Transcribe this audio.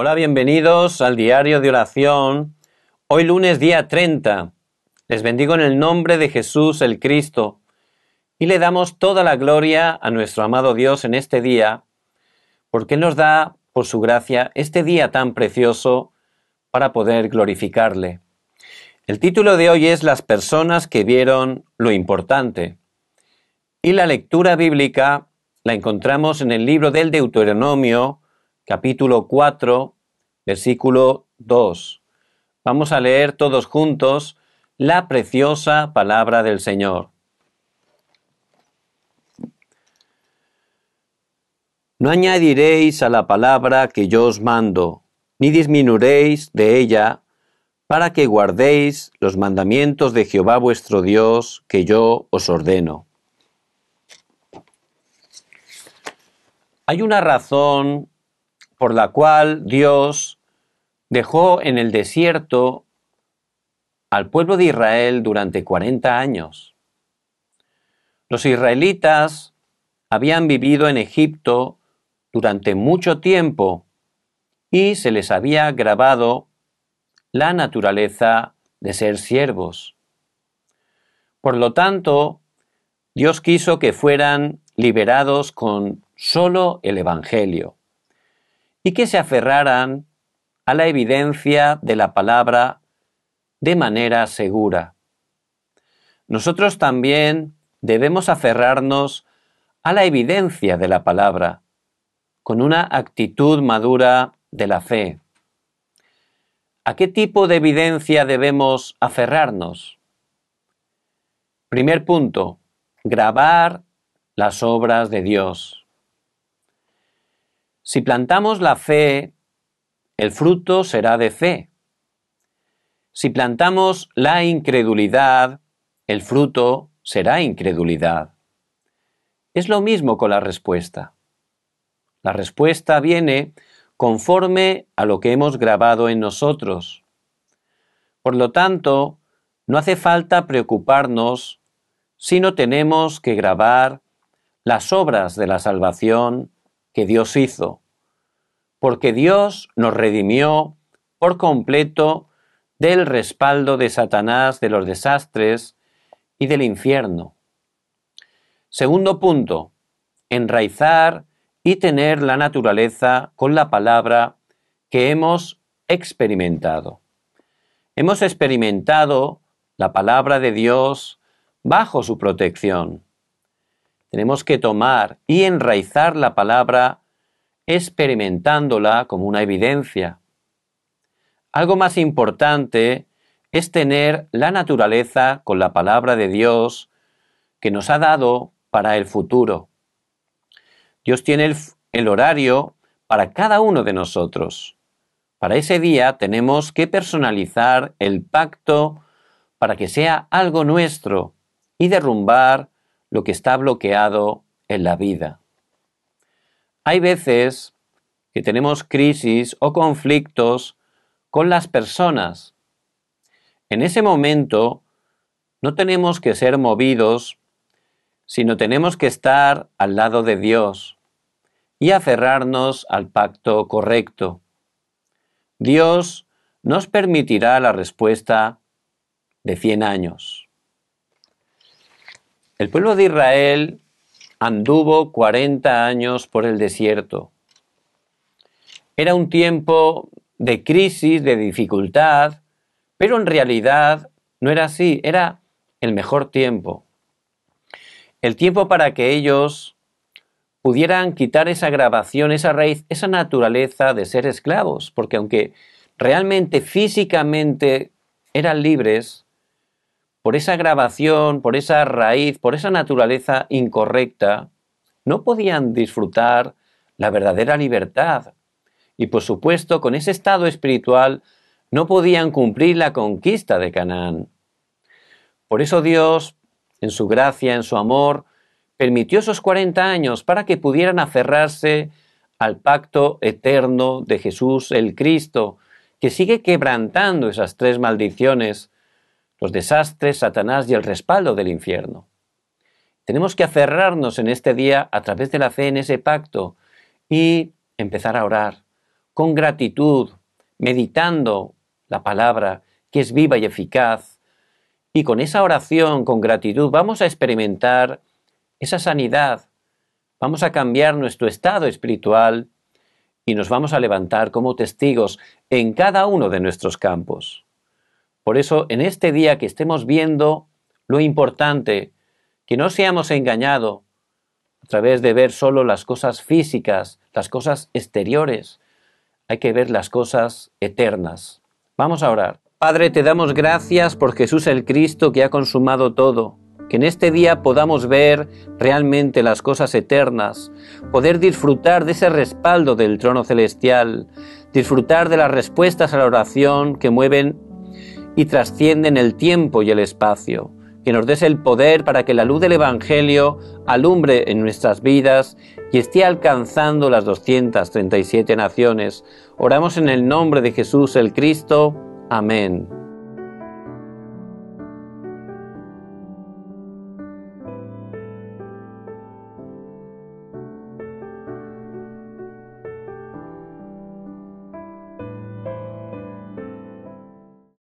Hola, bienvenidos al diario de oración. Hoy lunes día 30. Les bendigo en el nombre de Jesús el Cristo y le damos toda la gloria a nuestro amado Dios en este día, porque nos da, por su gracia, este día tan precioso para poder glorificarle. El título de hoy es Las personas que vieron lo importante. Y la lectura bíblica la encontramos en el libro del Deuteronomio, capítulo 4, versículo 2. Vamos a leer todos juntos la preciosa palabra del Señor. No añadiréis a la palabra que yo os mando, ni disminuiréis de ella, para que guardéis los mandamientos de Jehová vuestro Dios que yo os ordeno. Hay una razón por la cual Dios dejó en el desierto al pueblo de Israel durante 40 años. Los israelitas habían vivido en Egipto durante mucho tiempo y se les había grabado la naturaleza de ser siervos. Por lo tanto, Dios quiso que fueran liberados con solo el Evangelio y que se aferraran a la evidencia de la palabra de manera segura. Nosotros también debemos aferrarnos a la evidencia de la palabra con una actitud madura de la fe. ¿A qué tipo de evidencia debemos aferrarnos? Primer punto, grabar las obras de Dios. Si plantamos la fe, el fruto será de fe. Si plantamos la incredulidad, el fruto será incredulidad. Es lo mismo con la respuesta. La respuesta viene conforme a lo que hemos grabado en nosotros. Por lo tanto, no hace falta preocuparnos si no tenemos que grabar las obras de la salvación que Dios hizo, porque Dios nos redimió por completo del respaldo de Satanás, de los desastres y del infierno. Segundo punto, enraizar y tener la naturaleza con la palabra que hemos experimentado. Hemos experimentado la palabra de Dios bajo su protección. Tenemos que tomar y enraizar la palabra experimentándola como una evidencia. Algo más importante es tener la naturaleza con la palabra de Dios que nos ha dado para el futuro. Dios tiene el, horario para cada uno de nosotros. Para ese día tenemos que personalizar el pacto para que sea algo nuestro y derrumbar lo que está bloqueado en la vida. Hay veces que tenemos crisis o conflictos con las personas. En ese momento no tenemos que ser movidos, sino tenemos que estar al lado de Dios y aferrarnos al pacto correcto. Dios nos permitirá la respuesta de 100 años. El pueblo de Israel anduvo 40 años por el desierto. Era un tiempo de crisis, de dificultad, pero en realidad no era así, era el mejor tiempo. El tiempo para que ellos pudieran quitar esa grabación, esa raíz, esa naturaleza de ser esclavos, porque aunque realmente físicamente eran libres, por esa grabación, por esa raíz, por esa naturaleza incorrecta, no podían disfrutar la verdadera libertad. Y por supuesto, con ese estado espiritual, no podían cumplir la conquista de Canaán. Por eso Dios, en su gracia, en su amor, permitió esos 40 años para que pudieran aferrarse al pacto eterno de Jesús el Cristo, que sigue quebrantando esas tres maldiciones, los desastres, Satanás y el respaldo del infierno. Tenemos que aferrarnos en este día a través de la fe en ese pacto y empezar a orar, con gratitud, meditando la palabra que es viva y eficaz. Y con esa oración, con gratitud, vamos a experimentar esa sanidad, vamos a cambiar nuestro estado espiritual y nos vamos a levantar como testigos en cada uno de nuestros campos. Por eso, en este día que estemos viendo lo importante, que no seamos engañados a través de ver solo las cosas físicas, las cosas exteriores, hay que ver las cosas eternas. Vamos a orar. Padre, te damos gracias por Jesús el Cristo que ha consumado todo que en este día podamos ver realmente las cosas eternas, poder disfrutar de ese respaldo del trono celestial, disfrutar de las respuestas a la oración que mueven y trascienden el tiempo y el espacio, que nos des el poder para que la luz del Evangelio alumbre en nuestras vidas y esté alcanzando las 237 naciones. Oramos en el nombre de Jesús el Cristo. Amén.